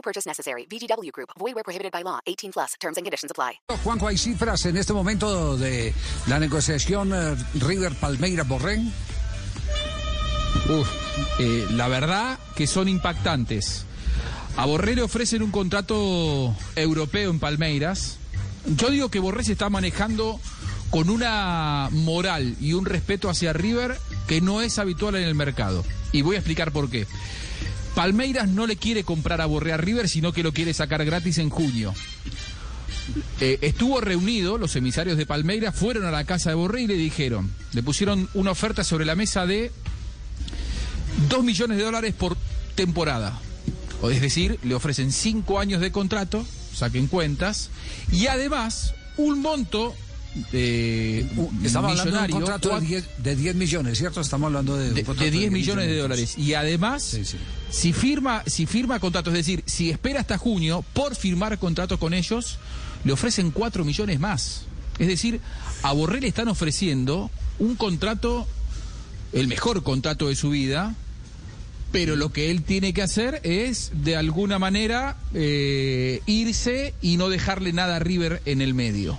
No purchase necessary. VGW Group. Void where prohibited by law. 18 plus. Terms and conditions apply. Juanjo, hay cifras en este momento de la negociación eh, River Palmeira Borrén. Uf, eh, la verdad que son impactantes. A Borré le ofrecen un contrato europeo en Palmeiras. Yo digo que Borré se está manejando con una moral y un respeto hacia River que no es habitual en el mercado. Y voy a explicar por qué. Palmeiras no le quiere comprar a Borré a River, sino que lo quiere sacar gratis en junio. Eh, estuvo reunido, los emisarios de Palmeiras fueron a la casa de Borré y le dijeron, le pusieron una oferta sobre la mesa de 2 millones de dólares por temporada. O es decir, le ofrecen 5 años de contrato, saquen cuentas, y además un monto eh, Estamos hablando de un millonario, contrato de cuat- 10, de 10 millones, ¿cierto? Estamos hablando de, de, contrato de 10 millones de dólares. Y además, Sí, sí. si firma, si firma contrato, es decir, si espera hasta junio por firmar contrato con ellos, le ofrecen 4 millones más. Es decir, a Borrell le están ofreciendo un contrato, el mejor contrato de su vida, pero lo que él tiene que hacer es, de alguna manera, eh, irse y no dejarle nada a River en el medio.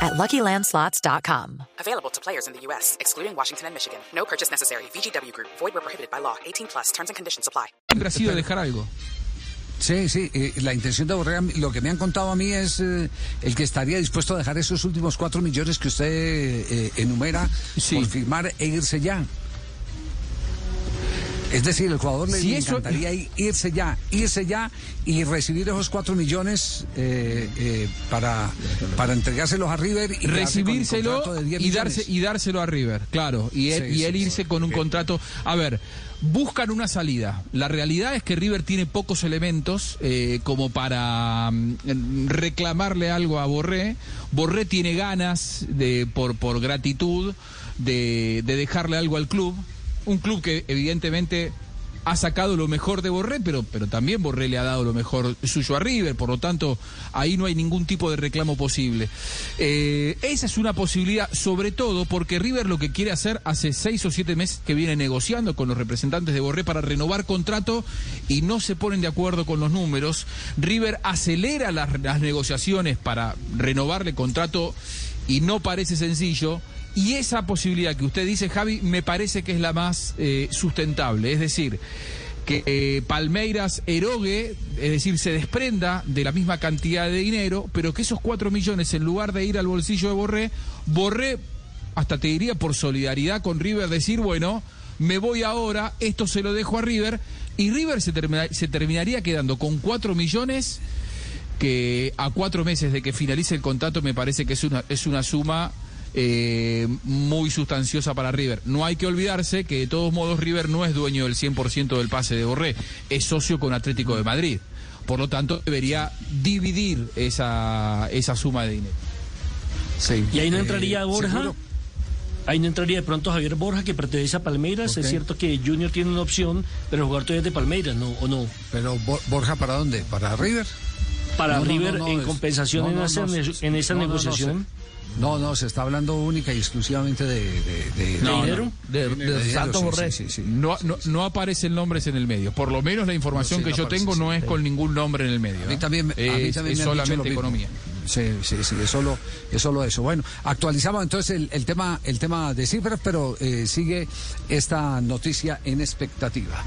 at luckylandslots.com. Available to players in the U.S., excluding Washington and Michigan. No purchase necessary. VGW Group, void where prohibited by law. 18 plus terms and conditions apply. siempre ha sido dejar algo. Sí, sí, eh, la intención de Borrega, lo que me han contado a mí es eh, el que estaría dispuesto a dejar esos últimos 4 millones que usted eh, enumera Sí. por firmar e irse ya. Es decir, el jugador le, eso- encantaría irse ya, irse ya y recibir esos 4 millones eh, eh, para, para entregárselos a River y recibírselo contrato de 10 y, darse, y dárselo a River, claro, y él, Sí, y él sí, irse con un contrato. A ver, buscan una salida. La realidad es que River tiene pocos elementos eh, como para mm, reclamarle algo a Borré. Borré tiene ganas de, por, por gratitud de, de dejarle algo al club. Un club que evidentemente ha sacado lo mejor de Borré, pero, pero también Borré le ha dado lo mejor suyo a River, por lo tanto, ahí no hay ningún tipo de reclamo posible. Eh, esa es una posibilidad, sobre todo porque River lo que quiere hacer hace seis o siete meses que viene negociando con los representantes de Borré para renovar contrato y no se ponen de acuerdo con los números. River acelera las, las negociaciones para renovarle contrato y no parece sencillo. Y esa posibilidad que usted dice, Javi, me parece que es la más eh, sustentable. Es decir, que eh, Palmeiras erogue, es decir, se desprenda de la misma cantidad de dinero, pero que esos cuatro millones, en lugar de ir al bolsillo de Borré, Borré, hasta te diría por solidaridad con River, decir, bueno, me voy ahora, esto se lo dejo a River, y River se, termina- se terminaría quedando con cuatro millones que a cuatro meses de que finalice el contrato me parece que es una, es una suma eh, muy sustanciosa para River. No hay que olvidarse que de todos modos River no es dueño del 100% del pase de Borré, es socio con Atlético de Madrid. Por lo tanto, debería dividir esa, esa suma de dinero. Sí. Y ahí no Eh, entraría Borja. seguro. Ahí no entraría de pronto Javier Borja, que pertenece a Palmeiras. Es cierto que Junior tiene una opción, pero el jugador todavía es de Palmeiras, ¿no? ¿O no? Pero Bo- Borja, ¿para dónde? ¿Para River? Para No, no, River, no, no, en es- compensación no, en no, esa, no, en esa no, no, no, negociación. No, no, se está hablando única y exclusivamente de... de, de- ¿De de- dinero? De, de Santos Borré. sí, sí, sí. No, no, no aparecen nombres en el medio. Por lo menos la información No, sí, que no yo aparece, tengo no sí. es con ningún nombre en el medio. A mí también, a mí Es- también es me han dicho lo solamente economía. Sí, sí, sí, es solo, es solo eso. Bueno, actualizamos entonces el, el tema, el tema de cifras, pero eh, sigue esta noticia en expectativa.